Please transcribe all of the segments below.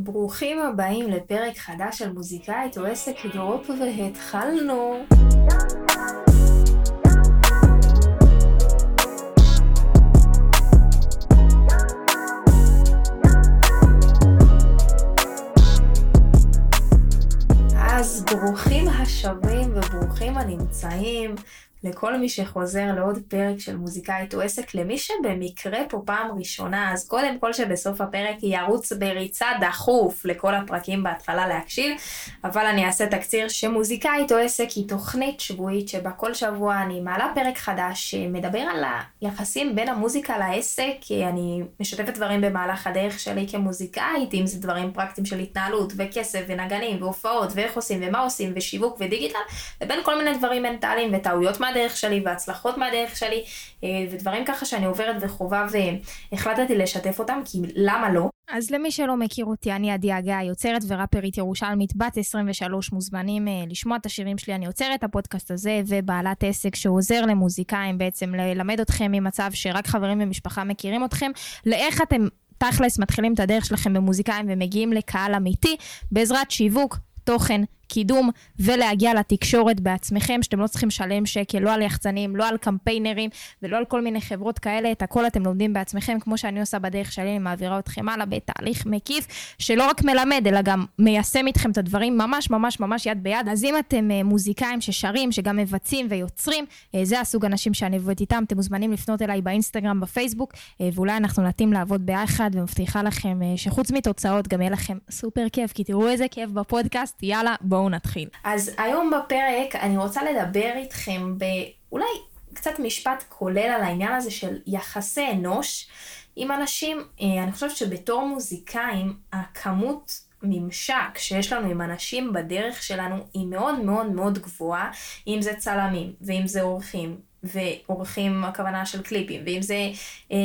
ברוכים הבאים לפרק חדש של מוזיקאית או עסק דרופ והתחלנו. אז ברוכים השבים וברוכים הנמצאים. לכל מי שחוזר לעוד פרק של מוזיקאית או עסק, למי שבמקרה פה פעם ראשונה, אז קודם כל שבסוף הפרק ירוץ בריצה דחוף לכל הפרקים בהתחלה להקשיב, אבל אני אעשה תקציר שמוזיקאית או עסק היא תוכנית שבועית שבה כל שבוע אני מעלה פרק חדש שמדבר על היחסים בין המוזיקה לעסק, אני משתפת דברים במהלך הדרך שלי כמוזיקאית, אם זה דברים פרקטיים של התנהלות וכסף ונגנים והופעות ואיך עושים ומה עושים ושיווק ודיגיטל, לבין כל מיני דברים מנטליים וטעויות מהדרך שלי והצלחות מהדרך שלי אה, ודברים ככה שאני עוברת וחובה והחלטתי לשתף אותם כי למה לא. אז למי שלא מכיר אותי, אני עדי הגה, יוצרת וראפרית ירושלמית בת 23, מוזמנים uh, לשמוע את השירים שלי. אני יוצרת את הפודקאסט הזה ובעלת עסק שעוזר למוזיקאים בעצם ללמד אתכם ממצב שרק חברים ומשפחה מכירים אתכם, לאיך אתם תכלס מתחילים את הדרך שלכם במוזיקאים ומגיעים לקהל אמיתי בעזרת שיווק, תוכן, קידום ולהגיע לתקשורת בעצמכם, שאתם לא צריכים לשלם שקל, לא על יחצנים, לא על קמפיינרים ולא על כל מיני חברות כאלה, את הכל אתם לומדים בעצמכם, כמו שאני עושה בדרך שלי, אני מעבירה אתכם הלאה בתהליך מקיף, שלא רק מלמד, אלא גם מיישם איתכם את הדברים ממש ממש ממש יד ביד. אז אם אתם אה, מוזיקאים ששרים, שגם מבצעים ויוצרים, אה, זה הסוג אנשים שאני עובדת איתם, אתם מוזמנים לפנות אליי באינסטגרם, בפייסבוק, אה, ואולי אנחנו נתאים לעבוד ביחד, ומבטיחה לכם שחוץ מתוצאות גם יהיה לכם סופר כיף, כי תראו איזה כיף בפודקאסט, יאללה, בואו נתחיל. אז היום בפרק אני רוצה לדבר איתכם באולי קצת משפט כולל על העניין הזה של יחסי אנוש עם אנשים. אה, אני חושבת שבתור מוזיקאים, הכמות ממשק שיש לנו עם אנשים בדרך שלנו היא מאוד מאוד מאוד גבוהה, אם זה צלמים, ואם זה אורחים, ואורחים הכוונה של קליפים, ואם זה אה,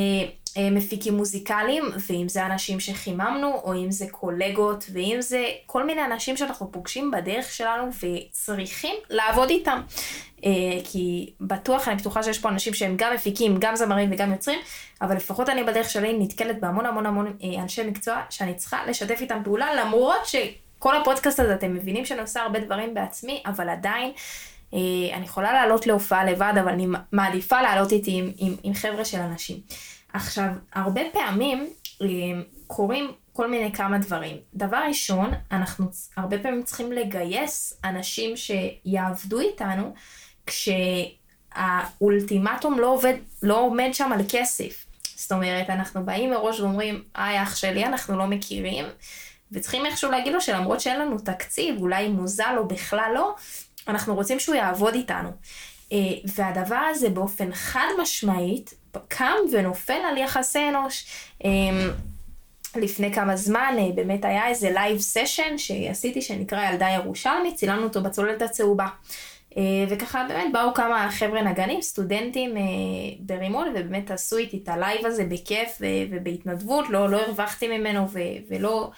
אה, מפיקים מוזיקליים, ואם זה אנשים שחיממנו, או אם זה קולגות, ואם זה כל מיני אנשים שאנחנו פוגשים בדרך שלנו וצריכים לעבוד איתם. אה, כי בטוח, אני בטוחה שיש פה אנשים שהם גם מפיקים, גם זמרים וגם יוצרים, אבל לפחות אני בדרך שלי נתקלת בהמון המון המון אה, אנשי מקצוע שאני צריכה לשתף איתם פעולה, למרות שכל הפודקאסט הזה אתם מבינים שאני עושה הרבה דברים בעצמי, אבל עדיין אני יכולה לעלות להופעה לבד, אבל אני מעדיפה לעלות איתי עם, עם, עם חבר'ה של אנשים. עכשיו, הרבה פעמים אה, קורים כל מיני כמה דברים. דבר ראשון, אנחנו הרבה פעמים צריכים לגייס אנשים שיעבדו איתנו כשהאולטימטום לא, עובד, לא עומד שם על כסף. זאת אומרת, אנחנו באים מראש ואומרים, היי אח שלי, אנחנו לא מכירים, וצריכים איכשהו להגיד לו שלמרות שאין לנו תקציב, אולי מוזל או בכלל לא, אנחנו רוצים שהוא יעבוד איתנו. אה, והדבר הזה באופן חד משמעית קם ונופל על יחסי אנוש. אמ, לפני כמה זמן אה, באמת היה איזה live session שעשיתי שנקרא ילדה ירושלמית, צילמנו אותו בצוללת הצהובה. אה, וככה באמת באו כמה חבר'ה נגנים, סטודנטים אה, ברימון, ובאמת עשו איתי את ה live הזה בכיף ובהתנדבות, לא, לא הרווחתי ממנו ולא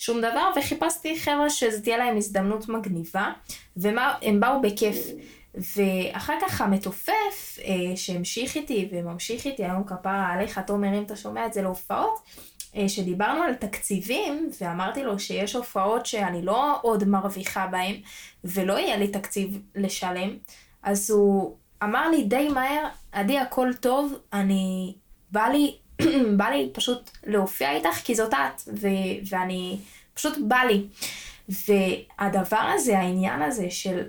שום דבר, וחיפשתי חבר'ה שזה תהיה להם הזדמנות מגניבה, והם באו בכיף. ואחר כך המתופף אה, שהמשיך איתי וממשיך איתי, היום כפרה עליך, תומר, אם אתה שומע את זה להופעות, אה, שדיברנו על תקציבים, ואמרתי לו שיש הופעות שאני לא עוד מרוויחה בהן, ולא יהיה לי תקציב לשלם, אז הוא אמר לי די מהר, עדי הכל טוב, אני, בא לי, בא לי פשוט להופיע איתך כי זאת את, ו- ואני, פשוט בא לי. והדבר הזה, העניין הזה של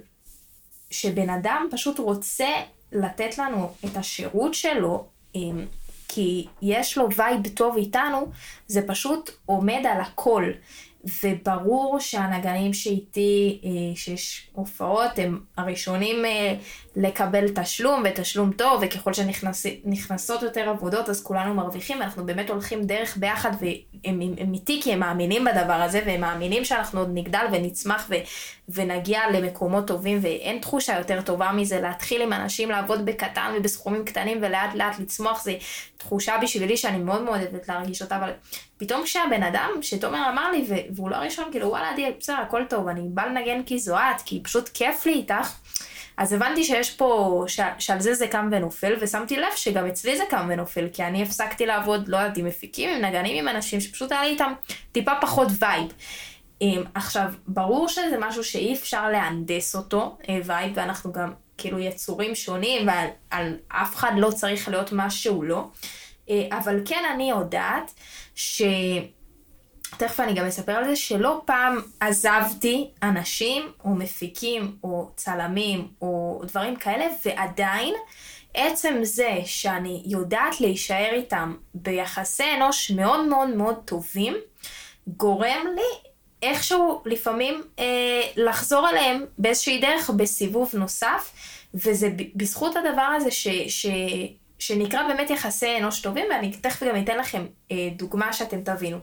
שבן אדם פשוט רוצה לתת לנו את השירות שלו, כי יש לו וייב טוב איתנו, זה פשוט עומד על הכל. וברור שהנגנים שאיתי, אה, שיש הופעות, הם הראשונים אה, לקבל תשלום, ותשלום טוב, וככל שנכנסות יותר עבודות, אז כולנו מרוויחים, ואנחנו באמת הולכים דרך ביחד, והם הם איתי כי הם מאמינים בדבר הזה, והם מאמינים שאנחנו עוד נגדל ונצמח ו, ונגיע למקומות טובים, ואין תחושה יותר טובה מזה להתחיל עם אנשים לעבוד בקטן ובסכומים קטנים, ולאט לאט לצמוח, זה תחושה בשבילי שאני מאוד מאוד אוהבת להרגיש אותה, אבל פתאום כשהבן אדם, שתומר אמר לי, והוא לא הראשון, כאילו וואלה, עדי, בסדר, הכל טוב, אני בא לנגן כי זו את, כי פשוט כיף לי איתך. אז הבנתי שיש פה, ש, שעל זה זה קם ונופל, ושמתי לב שגם אצלי זה קם ונופל, כי אני הפסקתי לעבוד, לא יודעת, עם מפיקים, עם נגנים, עם אנשים שפשוט היה לי איתם טיפה פחות וייב. עכשיו, ברור שזה משהו שאי אפשר להנדס אותו, אה, וייב, ואנחנו גם כאילו יצורים שונים, ועל אף אחד לא צריך להיות מה שהוא לא. אה, אבל כן אני יודעת ש... תכף אני גם אספר על זה, שלא פעם עזבתי אנשים, או מפיקים, או צלמים, או דברים כאלה, ועדיין, עצם זה שאני יודעת להישאר איתם ביחסי אנוש מאוד מאוד מאוד טובים, גורם לי איכשהו לפעמים אה, לחזור אליהם באיזושהי דרך בסיבוב נוסף, וזה בזכות הדבר הזה ש, ש, שנקרא באמת יחסי אנוש טובים, ואני תכף גם אתן לכם אה, דוגמה שאתם תבינו.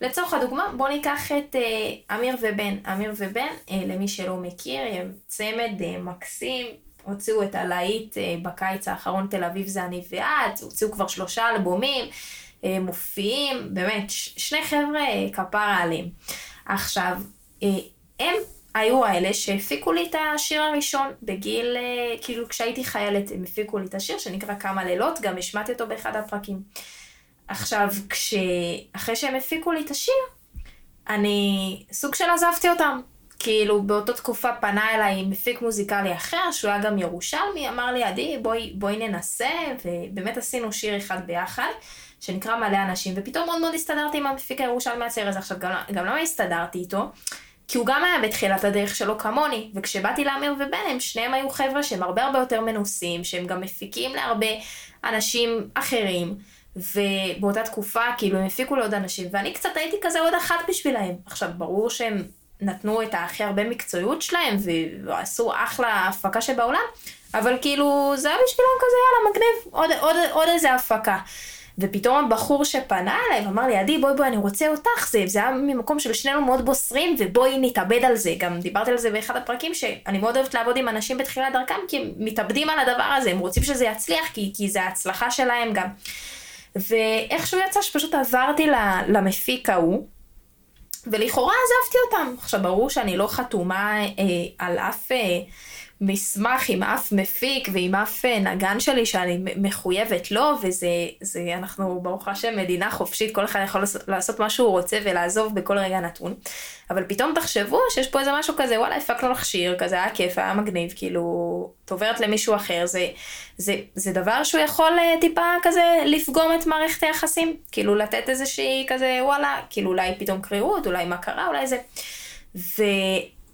לצורך הדוגמה, בואו ניקח את אה, אמיר ובן. אמיר ובן, אה, למי שלא מכיר, הם צמד אה, מקסים, הוציאו את הלהיט אה, בקיץ האחרון, תל אביב זה אני ואת, הוציאו כבר שלושה אלבומים, אה, מופיעים, באמת, ש- שני חבר'ה אה, כפרה עליהם. עכשיו, אה, הם היו האלה שהפיקו לי את השיר הראשון בגיל, אה, כאילו כשהייתי חיילת הם הפיקו לי את השיר שנקרא כמה לילות, גם השמעתי אותו באחד הפרקים. עכשיו, כש... אחרי שהם הפיקו לי את השיר, אני סוג של עזבתי אותם. כאילו באותה תקופה פנה אליי מפיק מוזיקלי אחר, שהוא היה גם ירושלמי, אמר לי, עדי, בואי, בואי ננסה, ובאמת עשינו שיר אחד ביחד, שנקרא מלא אנשים, ופתאום מאוד מאוד הסתדרתי עם המפיק הירושלמי הצעיר הזה. עכשיו, גם, גם למה הסתדרתי איתו? כי הוא גם היה בתחילת הדרך שלו כמוני, וכשבאתי לאמיר ובן, הם שניהם היו חבר'ה שהם הרבה הרבה יותר מנוסים, שהם גם מפיקים להרבה אנשים אחרים, ובאותה תקופה כאילו הם הפיקו לעוד אנשים, ואני קצת הייתי כזה עוד אחת בשבילהם. עכשיו, ברור שהם נתנו את הכי הרבה מקצועיות שלהם, ועשו אחלה הפקה שבעולם, אבל כאילו זה היה בשבילם כזה יאללה מגניב, עוד, עוד, עוד איזה הפקה. ופתאום הבחור שפנה אליי ואמר לי, עדי, בואי בואי, אני רוצה אותך, זה, זה היה ממקום של שנינו מאוד בוסרים, ובואי נתאבד על זה. גם דיברתי על זה באחד הפרקים, שאני מאוד אוהבת לעבוד עם אנשים בתחילת דרכם, כי הם מתאבדים על הדבר הזה, הם רוצים שזה יצליח, כי, כי זה ההצלחה שלהם גם. ואיכשהו יצא שפשוט עברתי למפיק ההוא, ולכאורה עזבתי אותם. עכשיו, ברור שאני לא חתומה אה, על אף... אה, מסמך עם אף מפיק ועם אף אה, נגן שלי שאני מחויבת לו, וזה, זה, אנחנו ברוך השם מדינה חופשית, כל אחד יכול לעשות מה שהוא רוצה ולעזוב בכל רגע נתון. אבל פתאום תחשבו שיש פה איזה משהו כזה, וואלה, הפקנו לך שיר, כזה היה כיף, היה מגניב, כאילו, את עוברת למישהו אחר, זה, זה, זה דבר שהוא יכול אה, טיפה כזה לפגום את מערכת היחסים, כאילו לתת איזושהי כזה, וואלה, כאילו אולי פתאום קרירות, אולי מה קרה, אולי זה. ו...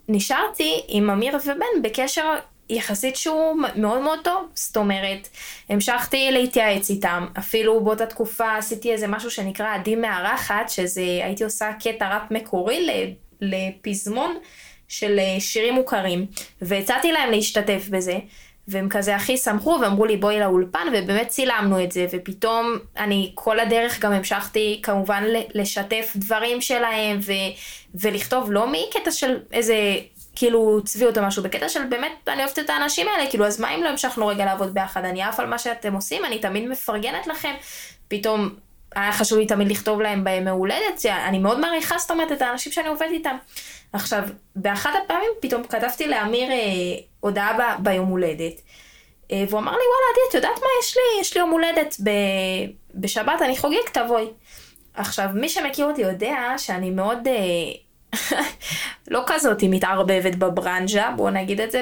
נשארתי עם אמיר ובן בקשר יחסית שהוא מאוד מאוד טוב. זאת אומרת, המשכתי להתייעץ איתם, אפילו באותה תקופה עשיתי איזה משהו שנקרא עדי מארחת, שזה הייתי עושה קטע ראפ מקורי לפזמון של אה, שירים מוכרים, והצעתי להם להשתתף בזה. והם כזה הכי שמחו ואמרו לי בואי לאולפן ובאמת צילמנו את זה ופתאום אני כל הדרך גם המשכתי כמובן לשתף דברים שלהם ו, ולכתוב לא מקטע של איזה כאילו צביעות או משהו בקטע של באמת אני אוהבת את האנשים האלה כאילו אז מה אם לא המשכנו רגע לעבוד ביחד אני עף על מה שאתם עושים אני תמיד מפרגנת לכם פתאום היה חשוב לי תמיד לכתוב להם בימי הולדת אני מאוד מעריכה זאת אומרת את האנשים שאני עובדת איתם. עכשיו באחת הפעמים פתאום כתבתי לאמיר אה, הודעה ב, ביום הולדת. אה, והוא אמר לי, וואלה, עדי, את יודעת מה יש לי? יש לי יום הולדת ב, בשבת, אני חוגג, תבואי. עכשיו, מי שמכיר אותי יודע שאני מאוד... אה, לא כזאת היא מתערבבת בברנז'ה, בוא נגיד את זה,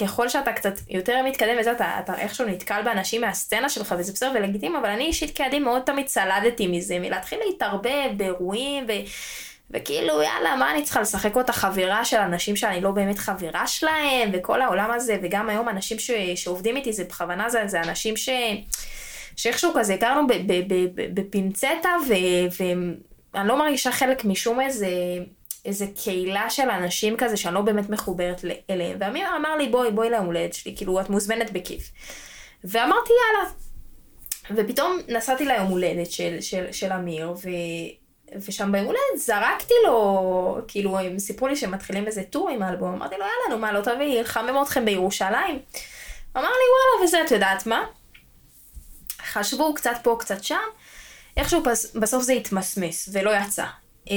ככל שאתה קצת יותר מתקדם וזה, אתה, אתה איכשהו נתקל באנשים מהסצנה שלך וזה בסדר ולגיטימי, אבל אני אישית כעדי מאוד תמיד צלדתי מזה, מלהתחיל להתערבב באירועים ו... וכאילו יאללה מה אני צריכה לשחק אותה? חברה של אנשים שאני לא באמת חברה שלהם וכל העולם הזה וגם היום אנשים ש, שעובדים איתי זה בכוונה זה, זה אנשים ש, שאיכשהו כזה הכרנו בפינצטה ואני לא מרגישה חלק משום איזה, איזה קהילה של אנשים כזה שאני לא באמת מחוברת אליהם. ואמיר אמר לי בואי בואי ליום שלי כאילו את מוזמנת בכיף ואמרתי יאללה ופתאום נסעתי ליום הולדת של, של, של אמיר ו... ושם ביום הולדת זרקתי לו, כאילו הם סיפרו לי שהם מתחילים איזה טור עם האלבום, אמרתי לו יאללה נו מה לא תביא, לחמם אתכם בירושלים. אמר לי וואלה וזה את יודעת מה? חשבו קצת פה קצת שם, איכשהו בסוף זה התמסמס ולא יצא. אה,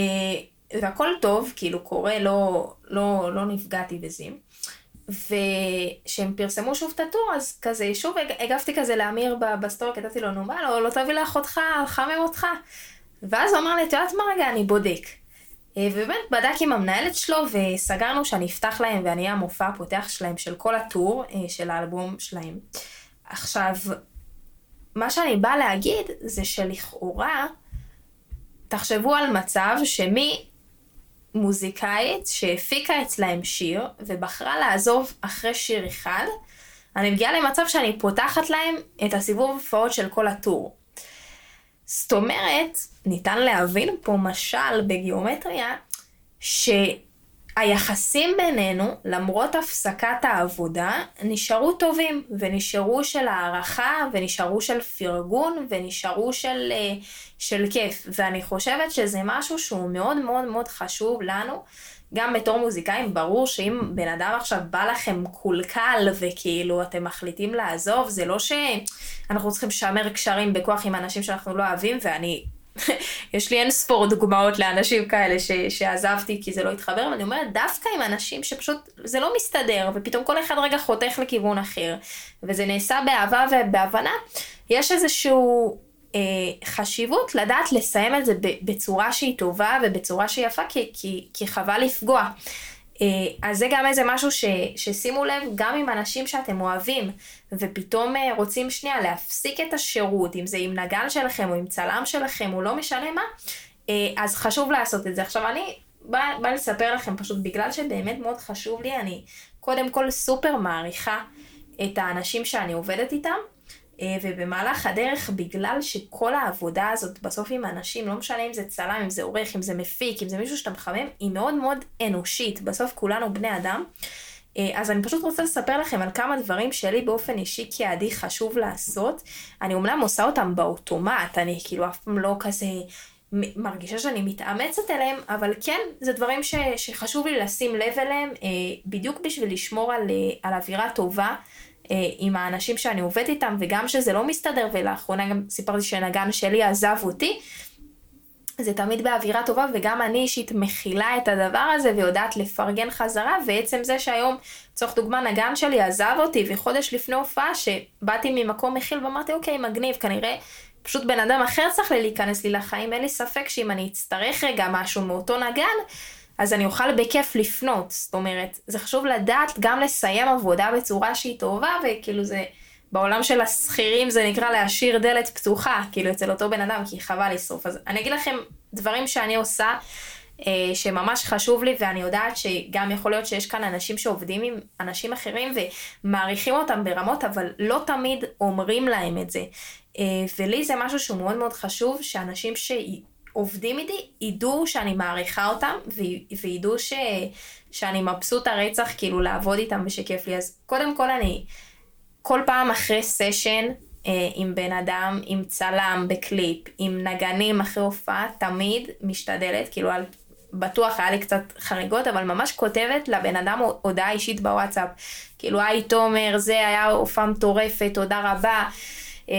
והכל טוב, כאילו קורה, לא, לא, לא נפגעתי בזה. וכשהם פרסמו שוב את ה tour, אז כזה, שוב הגבתי כזה לאמיר בסטורי, כתבתי לו, נו מה, לא, לא תביא לאחותך, לחמם אותך. ואז הוא אמר לי, את יודעת מה רגע, אני בודק. אה, ובאמת בדק עם המנהלת שלו, וסגרנו שאני אפתח להם ואני אהיה המופע הפותח שלהם, של כל ה tour אה, של האלבום שלהם. עכשיו, מה שאני באה להגיד זה שלכאורה, תחשבו על מצב שמי מוזיקאית שהפיקה אצלהם שיר ובחרה לעזוב אחרי שיר אחד, אני מגיעה למצב שאני פותחת להם את הסיבוב הופעות של כל הטור. זאת אומרת, ניתן להבין פה משל בגיאומטריה, ש... היחסים בינינו, למרות הפסקת העבודה, נשארו טובים, ונשארו של הערכה, ונשארו של פרגון, ונשארו של, אה, של כיף. ואני חושבת שזה משהו שהוא מאוד מאוד מאוד חשוב לנו. גם בתור מוזיקאים, ברור שאם בן אדם עכשיו בא לכם קולקל וכאילו אתם מחליטים לעזוב, זה לא שאנחנו צריכים לשמר קשרים בכוח עם אנשים שאנחנו לא אוהבים, ואני יש לי אין ספור דוגמאות לאנשים כאלה ש, שעזבתי כי זה לא התחבר, ואני אומרת, דווקא עם אנשים שפשוט זה לא מסתדר, ופתאום כל אחד רגע חותך לכיוון אחר, וזה נעשה באהבה ובהבנה, יש איזשהו חשיבות לדעת לסיים את זה בצורה שהיא טובה ובצורה שהיא יפה, כי, כי, כי חבל לפגוע. אה, אז זה גם איזה משהו ש, ששימו לב, גם עם אנשים שאתם אוהבים, ופתאום אה, רוצים שנייה להפסיק את השירות, אם זה עם נגן שלכם או עם צלם שלכם, או לא משנה מה, אה, אז חשוב לעשות את זה. עכשיו אני באה בא לספר לכם פשוט, בגלל שבאמת מאוד חשוב לי, אני קודם כל סופר מעריכה את האנשים שאני עובדת איתם, אה, ובמהלך הדרך, בגלל שכל העבודה הזאת בסוף עם אנשים, לא משנה אם זה צלם, אם זה עורך, אם זה מפיק, אם זה מישהו שאתה מחמם, היא מאוד מאוד אנושית. בסוף כולנו בני אדם. אה, אז אני פשוט רוצה לספר לכם על כמה דברים שלי באופן אישי כעדי חשוב לעשות. אני אומנם עושה אותם באוטומט, אני כאילו אף פעם לא כזה מרגישה שאני מתאמצת אליהם, אבל כן, זה דברים ש, שחשוב לי לשים לב אליהם, אה, בדיוק בשביל לשמור על, על אווירה טובה. אה, עם האנשים שאני עובדת איתם, וגם שזה לא מסתדר, ולאחרונה גם סיפרתי שנגן שלי עזב אותי, זה תמיד באווירה טובה, וגם אני אישית מכילה את הדבר הזה ויודעת לפרגן חזרה, ועצם זה שהיום, לצורך דוגמה, נגן שלי עזב אותי, וחודש לפני הופעה שבאתי ממקום מכיל ואמרתי, אוקיי, מגניב, כנראה פשוט בן אדם אחר צריך להיכנס לי לחיים, אין לי ספק שאם אני אצטרך רגע משהו מאותו נגן, אז אני אוכל בכיף לפנות. זאת אומרת, זה חשוב לדעת גם לסיים עבודה בצורה שהיא טובה, וכאילו זה, בעולם של השכירים זה נקרא להשאיר דלת פתוחה, כאילו אצל אותו בן אדם, כי חבל לשרוף. אז אני אגיד לכם דברים שאני עושה, אה, שממש חשוב לי, ואני יודעת שגם יכול להיות שיש כאן אנשים שעובדים עם אנשים אחרים ומעריכים אותם ברמות, אבל לא תמיד אומרים להם את זה. אה, ולי זה משהו שהוא מאוד מאוד חשוב, שאנשים ש... עובדים איתי ידעו שאני מעריכה אותם וידעו ש... שאני מבסוטה רצח כאילו לעבוד איתם ושכיף לי. אז קודם כל אני כל פעם אחרי סשן אה, עם בן אדם, עם צלם בקליפ, עם נגנים אחרי הופעה, תמיד משתדלת, כאילו על... בטוח היה לי קצת חריגות, אבל ממש כותבת לבן אדם הודעה אישית בוואטסאפ. כאילו, היי תומר, זה היה הופעה מטורפת, תודה רבה. אה,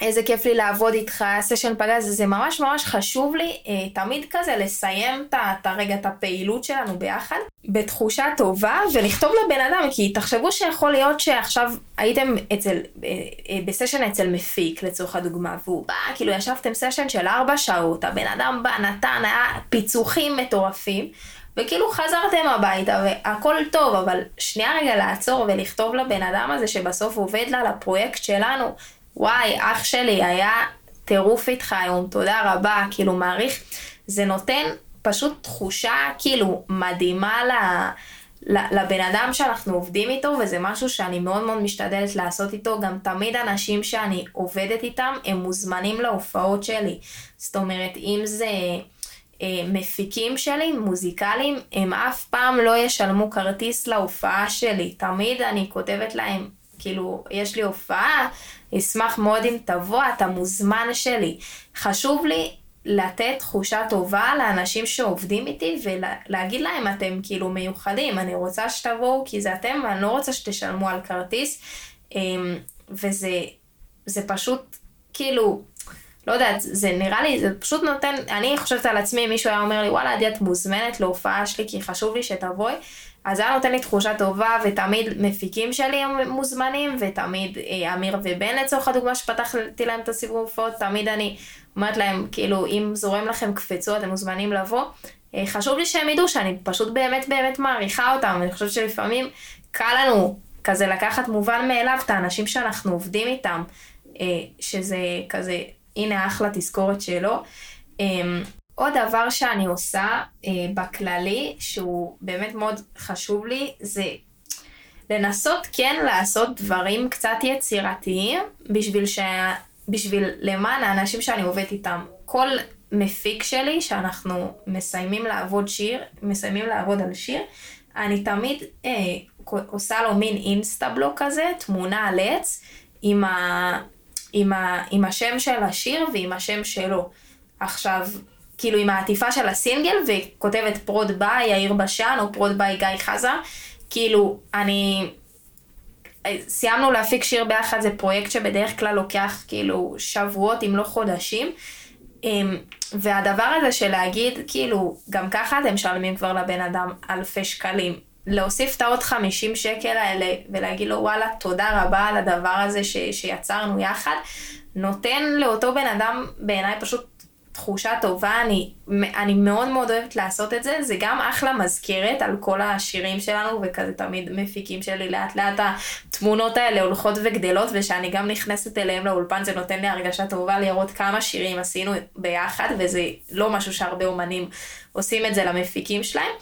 איזה כיף לי לעבוד איתך, סשן פגז, זה ממש ממש חשוב לי אה, תמיד כזה לסיים את הרגע, את הפעילות שלנו ביחד, בתחושה טובה, ולכתוב לבן אדם, כי תחשבו שיכול להיות שעכשיו הייתם אצל, אה, אה, בסשן אצל מפיק לצורך הדוגמה, והוא בא, כאילו ישבתם סשן של ארבע שעות, הבן אדם בא, נתן, היה פיצוחים מטורפים, וכאילו חזרתם הביתה והכל טוב, אבל שנייה רגע לעצור ולכתוב לבן אדם הזה שבסוף עובד לה לפרויקט שלנו, וואי, אח שלי, היה טירוף איתך היום, תודה רבה, כאילו מעריך. זה נותן פשוט תחושה כאילו מדהימה ל... לבן אדם שאנחנו עובדים איתו, וזה משהו שאני מאוד מאוד משתדלת לעשות איתו. גם תמיד אנשים שאני עובדת איתם, הם מוזמנים להופעות שלי. זאת אומרת, אם זה אה, מפיקים שלי, מוזיקליים, הם אף פעם לא ישלמו כרטיס להופעה שלי. תמיד אני כותבת להם, כאילו, יש לי הופעה, אשמח מאוד אם תבוא, אתה מוזמן שלי. חשוב לי לתת תחושה טובה לאנשים שעובדים איתי ולהגיד להם אתם כאילו מיוחדים, אני רוצה שתבואו כי זה אתם ואני לא רוצה שתשלמו על כרטיס. אמ, וזה זה פשוט כאילו לא יודעת, זה נראה לי, זה פשוט נותן, אני חושבת על עצמי, מישהו היה אומר לי, וואלה, עדי, את מוזמנת להופעה שלי, כי חשוב לי שתבואי. אז זה היה נותן לי תחושה טובה, ותמיד מפיקים שלי הם מוזמנים, ותמיד אה, אמיר ובן לצורך הדוגמה שפתחתי להם את הסיבוב הופעות, תמיד אני אומרת להם, כאילו, אם זורם לכם קפצו, אתם מוזמנים לבוא. אה, חשוב לי שהם ידעו שאני פשוט באמת באמת מעריכה אותם, אני חושבת שלפעמים קל לנו כזה לקחת מובן מאליו את האנשים שאנחנו עובדים איתם, אה, שזה כזה, הנה אחלה תזכורת שלו. עוד דבר שאני עושה אה, בכללי, שהוא באמת מאוד חשוב לי, זה לנסות כן לעשות דברים קצת יצירתיים, בשביל, ש... בשביל למען האנשים שאני עובדת איתם. כל מפיק שלי, שאנחנו מסיימים לעבוד שיר, מסיימים לעבוד על שיר, אני תמיד אה, עושה לו מין אינסטה בלוק כזה, תמונה על עץ, עם, ה... עם, ה... עם השם של השיר ועם השם שלו. עכשיו, כאילו עם העטיפה של הסינגל, וכותבת prod by יאיר בשן, או prod by גיא חזר. כאילו, אני... סיימנו להפיק שיר ביחד, זה פרויקט שבדרך כלל לוקח כאילו שבועות אם לא חודשים. אמ, והדבר הזה של להגיד, כאילו, גם ככה אתם משלמים כבר לבן אדם אלפי שקלים. להוסיף את העוד 50 שקל האלה ולהגיד לו וואלה תודה רבה על הדבר הזה ש, שיצרנו יחד, נותן לאותו בן אדם בעיניי פשוט תחושה טובה, אני, אני מאוד מאוד אוהבת לעשות את זה, זה גם אחלה מזכרת על כל השירים שלנו, וכזה תמיד מפיקים שלי לאט לאט התמונות האלה הולכות וגדלות, ושאני גם נכנסת אליהם לאולפן, זה נותן לי הרגשה טובה לראות כמה שירים עשינו ביחד, וזה לא משהו שהרבה אומנים עושים את זה למפיקים שלהם,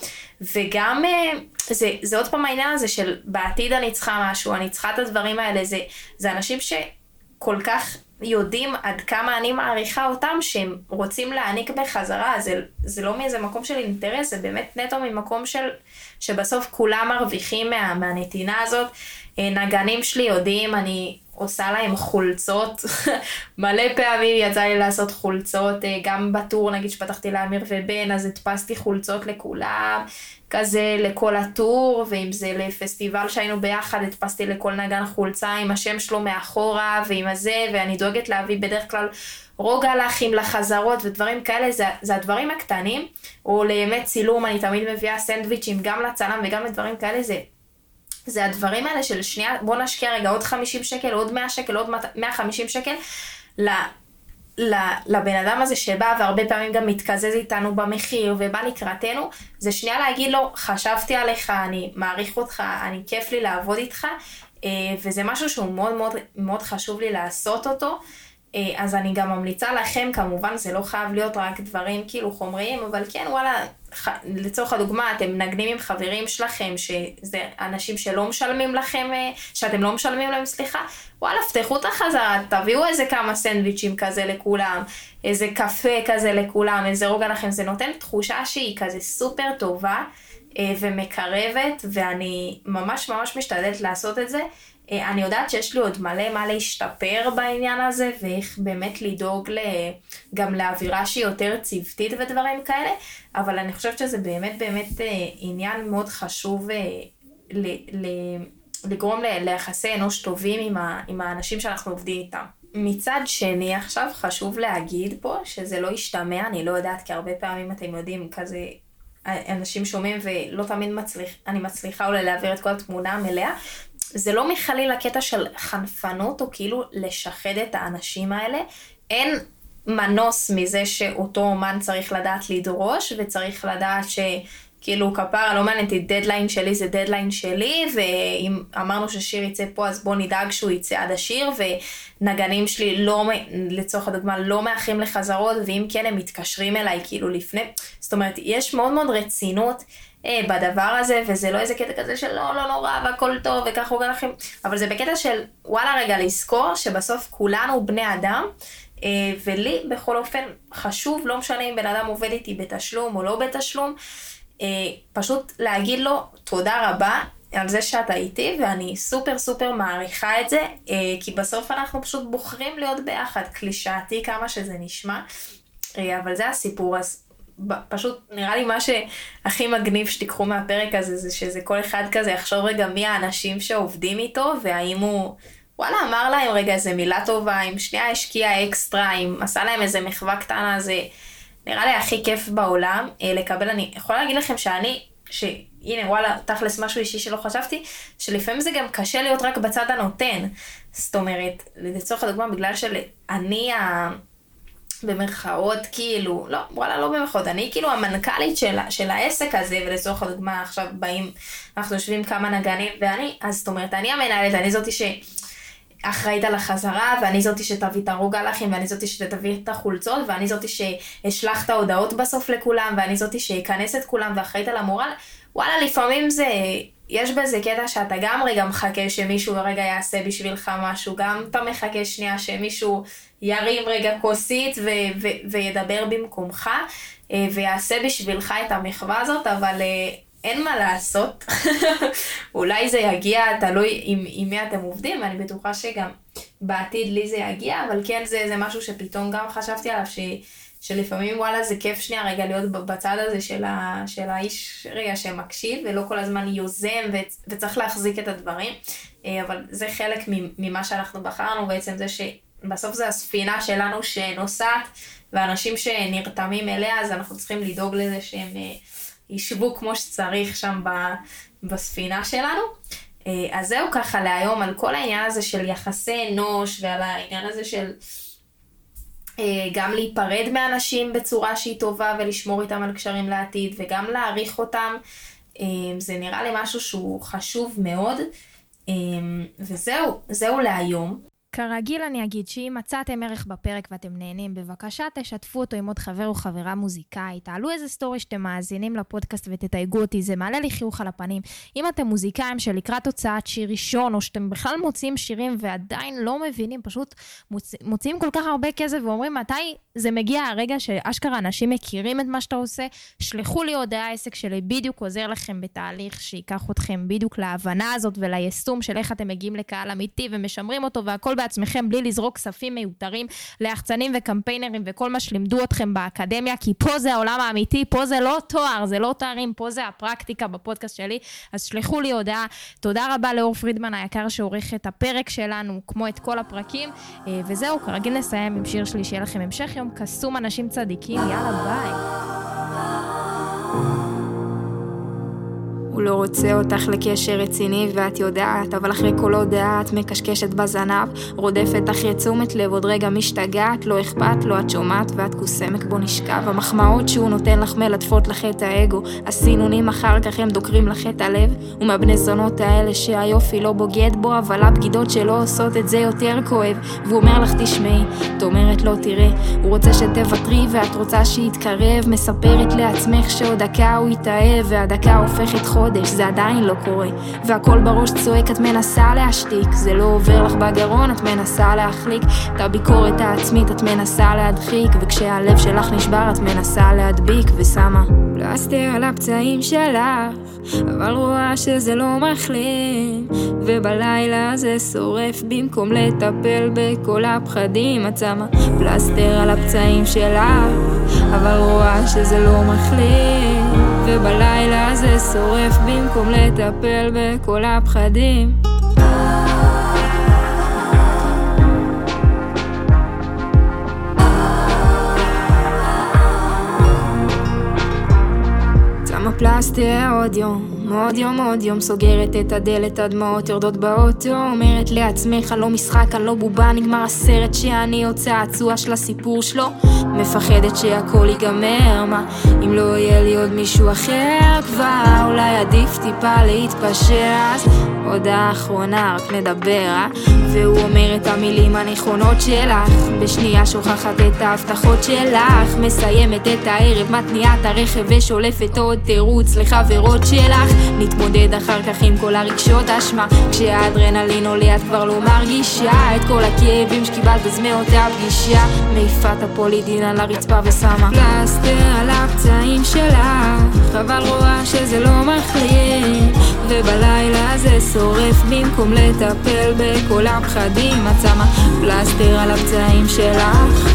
וגם אה, זה, זה עוד פעם העניין הזה של בעתיד אני צריכה משהו, אני צריכה את הדברים האלה, זה, זה אנשים שכל כך יודעים עד כמה אני מעריכה אותם שהם רוצים להעניק בחזרה, זה, זה לא מאיזה מקום של אינטרס, זה באמת נטו ממקום של, שבסוף כולם מרוויחים מה, מהנתינה הזאת. אה, נגנים שלי יודעים, אני עושה להם חולצות, מלא פעמים יצא לי לעשות חולצות, אה, גם בטור נגיד שפתחתי לאמיר ובן, אז הדפסתי חולצות לכולם, כזה לכל הטור, ואם זה לפסטיבל שהיינו ביחד, הדפסתי לכל נגן חולצה עם השם שלו מאחורה, ועם הזה, ואני דואגת להביא בדרך כלל רוגע לאחים לחזרות ודברים כאלה, זה, זה הדברים הקטנים, או לימי צילום אני תמיד מביאה סנדוויצ'ים גם לצלם וגם לדברים כאלה, זה זה הדברים האלה של שנייה, בוא נשקיע רגע עוד 50 שקל, עוד 100 שקל, עוד 150 שקל, לבן אדם הזה שבא והרבה פעמים גם מתקזז איתנו במחיר ובא לקראתנו, זה שנייה להגיד לו, חשבתי עליך, אני מעריך אותך, אני כיף לי לעבוד איתך, אה, וזה משהו שהוא מאוד מאוד, מאוד חשוב לי לעשות אותו. אה, אז אני גם ממליצה לכם, כמובן זה לא חייב להיות רק דברים כאילו חומריים, אבל כן וואלה, לצורך הדוגמה, אתם מנגנים עם חברים שלכם, שזה אנשים שלא משלמים לכם, אה, שאתם לא משלמים להם, סליחה, וואלה, פתחו את החזרה, תביאו איזה כמה סנדוויצ'ים כזה לכולם, איזה קפה כזה לכולם, איזה רוגע לכם, זה נותן תחושה שהיא כזה סופר טובה אה, ומקרבת, ואני ממש ממש משתדלת לעשות את זה. אה, אני יודעת שיש לי עוד מלא מה להשתפר בעניין הזה, ואיך באמת לדאוג גם לאווירה שהיא יותר צוותית ודברים כאלה, אבל אני חושבת שזה באמת באמת אה, עניין מאוד חשוב אה, לגרום ליחסי אנוש טובים עם האנשים שאנחנו עובדים איתם. מצד שני עכשיו חשוב להגיד פה שזה לא ישתמע, אני לא יודעת כי הרבה פעמים אתם יודעים כזה אנשים שומעים ולא תמיד מצליח, אני מצליחה אולי להעביר את כל התמונה המלאה, זה לא מכליל הקטע של חנפנות או כאילו לשחד את האנשים האלה. אין מנוס מזה שאותו אומן צריך לדעת לדרוש וצריך לדעת שכאילו כפרה לא מעניין אותי, דדליין שלי זה דדליין שלי ואם אמרנו ששיר יצא פה אז בוא נדאג שהוא יוצא עד השיר ונגנים שלי לא, לצורך הדוגמה לא מאחרים לחזרות ואם כן הם מתקשרים אליי כאילו לפני, זאת אומרת יש מאוד מאוד רצינות. אה, בדבר הזה, וזה לא איזה קטע כזה של לא, לא נורא, והכל טוב, וככה הוא לכם, אבל זה בקטע של וואלה רגע לזכור שבסוף כולנו בני אדם, אה, ולי בכל אופן חשוב, לא משנה אם בן אדם עובד איתי בתשלום או לא בתשלום, אה, פשוט להגיד לו תודה רבה על זה שאתה איתי, ואני סופר סופר מעריכה את זה, אה, כי בסוף אנחנו פשוט בוחרים להיות ביחד, קלישאתי כמה שזה נשמע, אה, אבל זה הסיפור, אז פשוט נראה לי מה שהכי מגניב שתיקחו מהפרק הזה זה שזה כל אחד כזה יחשוב רגע מי האנשים שעובדים איתו והאם הוא וואלה, אמר להם רגע איזה מילה טובה, אם שנייה השקיע אקסטרה, אם עשה להם איזה מחווה קטנה, זה נראה לי הכי כיף בעולם אה, לקבל. אני יכולה להגיד לכם שאני, שהנה וואלה, תכלס משהו אישי שלא חשבתי, שלפעמים זה גם קשה להיות רק בצד הנותן. זאת אומרת, לצורך הדוגמה, בגלל שאני ה... במרכאות, כאילו, לא, וואלה, לא במרכאות, אני כאילו המנכ"לית של, של העסק הזה, ולצורך הדוגמה, עכשיו באים, אנחנו יושבים כמה נגנים, ואני, אז זאת אומרת, אני המנהלת, אני זאתי שאחראית על החזרה, ואני זאתי שתביא את הרוג הלחים, ואני זאתי שתביא את החולצות, ואני זאתי שאשלח את ההודעות בסוף לכולם, ואני זאתי שאכנס את כולם, ואחראית על המורל. וואלה, לפעמים זה, יש בזה קטע שאתה גם רגע מחכה שמישהו רגע יעשה בשבילך משהו, גם אתה מחכה שנייה שמישהו ירים רגע כוסית ו- ו- וידבר במקומך, אה, ויעשה בשבילך את המחווה הזאת, אבל אה, אין מה לעשות. אולי זה יגיע, תלוי עם, עם מי אתם עובדים, ואני בטוחה שגם בעתיד לי זה יגיע, אבל כן זה, זה משהו שפתאום גם חשבתי עליו, ש... שלפעמים וואלה זה כיף שנייה רגע להיות בצד הזה של, ה, של האיש רגע שמקשיב ולא כל הזמן יוזם ו, וצריך להחזיק את הדברים, אה, אבל זה חלק ממה שאנחנו בחרנו בעצם זה שבסוף זה הספינה שלנו שנוסעת ואנשים שנרתמים אליה אז אנחנו צריכים לדאוג לזה שהם אה, ישבו כמו שצריך שם ב, בספינה שלנו. אה, אז זהו ככה להיום על כל העניין הזה של יחסי אנוש ועל העניין הזה של אה, גם להיפרד מאנשים בצורה שהיא טובה ולשמור איתם על קשרים לעתיד וגם להעריך אותם. זה נראה לי משהו שהוא חשוב מאוד. וזהו, זהו להיום. כרגיל אני אגיד שאם מצאתם ערך בפרק ואתם נהנים, בבקשה תשתפו אותו עם עוד חבר או חברה מוזיקאית. תעלו איזה סטורי שאתם מאזינים לפודקאסט ותתייגו אותי, זה מעלה לי חיוך על הפנים. אם אתם מוזיקאים שלקראת הוצאת שיר ראשון, או שאתם בכלל מוציאים שירים ועדיין לא מבינים, פשוט מוצ... מוציאים כל כך הרבה כסף ואומרים מתי זה מגיע הרגע שאשכרה אנשים מכירים את מה שאתה עושה, שלחו לי הודעה, העסק שלי בדיוק עוזר לכם בתהליך שייקח אתכם בדיוק להבנה הזאת וליישום של איך אתם מגיעים לקהל אמיתי ומשמרים אותו והכל בעצמכם בלי לזרוק כספים מיותרים ליחצנים וקמפיינרים וכל מה שלימדו אתכם באקדמיה, כי פה זה העולם האמיתי, פה זה לא תואר, זה לא תארים, פה זה הפרקטיקה בפודקאסט שלי. אז שלחו לי הודעה. תודה רבה לאור פרידמן היקר שעורך את הפרק שלנו, כמו את כל הפרקים. אה, וזהו, כרגיל נסיים עם שיר שלי, שיהיה לכם המשך יום קסום אנשים צדיקים, יאללה ביי. הוא לא רוצה אותך לקשר רציני ואת יודעת, אבל אחרי כל הודעה את מקשקשת בזנב, רודפת אחרי תשומת לב, עוד רגע משתגעת, לא אכפת לו, את שומעת ואת קוסמק בו נשכב. המחמאות שהוא נותן לך מלטפות לך את האגו, הסינונים אחר כך הם דוקרים לך את הלב, ומהבני זונות האלה שהיופי לא בוגד בו, אבל הבגידות שלא עושות את זה יותר כואב, והוא אומר לך תשמעי, את אומרת לא תראה, הוא רוצה שתוותרי ואת רוצה שיתקרב, מספרת לעצמך שעוד דקה הוא יתאהב, והדקה הופכת חור חודש, זה עדיין לא קורה. והכל בראש צועק, את מנסה להשתיק. זה לא עובר לך בגרון, את מנסה להחליק. את הביקורת העצמית את מנסה להדחיק. וכשהלב שלך נשבר, את מנסה להדביק ושמה פלסטר על הפצעים שלך. אבל רואה שזה לא מחלים. ובלילה זה שורף במקום לטפל בכל הפחדים. את שמה פלסטר על הפצעים שלך. אבל רואה שזה לא מחלים. ובלילה זה שורף במקום לטפל בכל הפחדים. שמה פלסטר עוד יום עוד יום עוד יום סוגרת את הדלת, הדמעות יורדות באוטו אומרת לעצמך, לא משחק, אני לא בובה, נגמר הסרט שאני עוד צעצוע של הסיפור שלו מפחדת שהכל ייגמר, מה אם לא יהיה לי עוד מישהו אחר כבר אולי עדיף טיפה להתפשר אז הודעה אחרונה, רק נדבר, אה? והוא אומר את המילים הנכונות שלך. בשנייה שוכחת את ההבטחות שלך מסיימת את הערב, מתניעה את הרכב ושולפת עוד תירוץ לחברות שלך. נתמודד אחר כך עם כל הרגשות אשמה כשהאדרנלין עולה את כבר לא מרגישה. את כל הכאבים שקיבלת בזמאותה פגישה מעיפה את הפולידין על הרצפה ושמה פלסטר על הפצעים שלך. אבל רואה שזה לא מחלים ובלילה זה שורף במקום לטפל בכל הפחדים. את שמה פלסטר על הפצעים שלך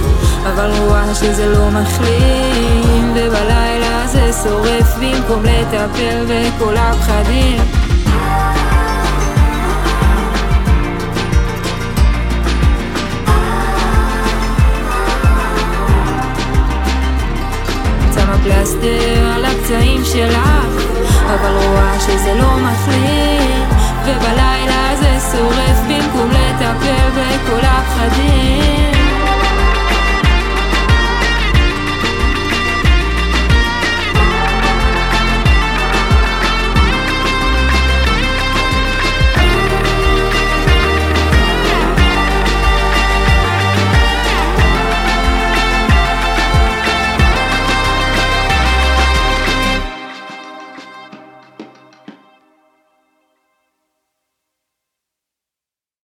אבל רואה שזה לא מחלים. ובלילה זה שורף במקום לטפל בכל הפחדים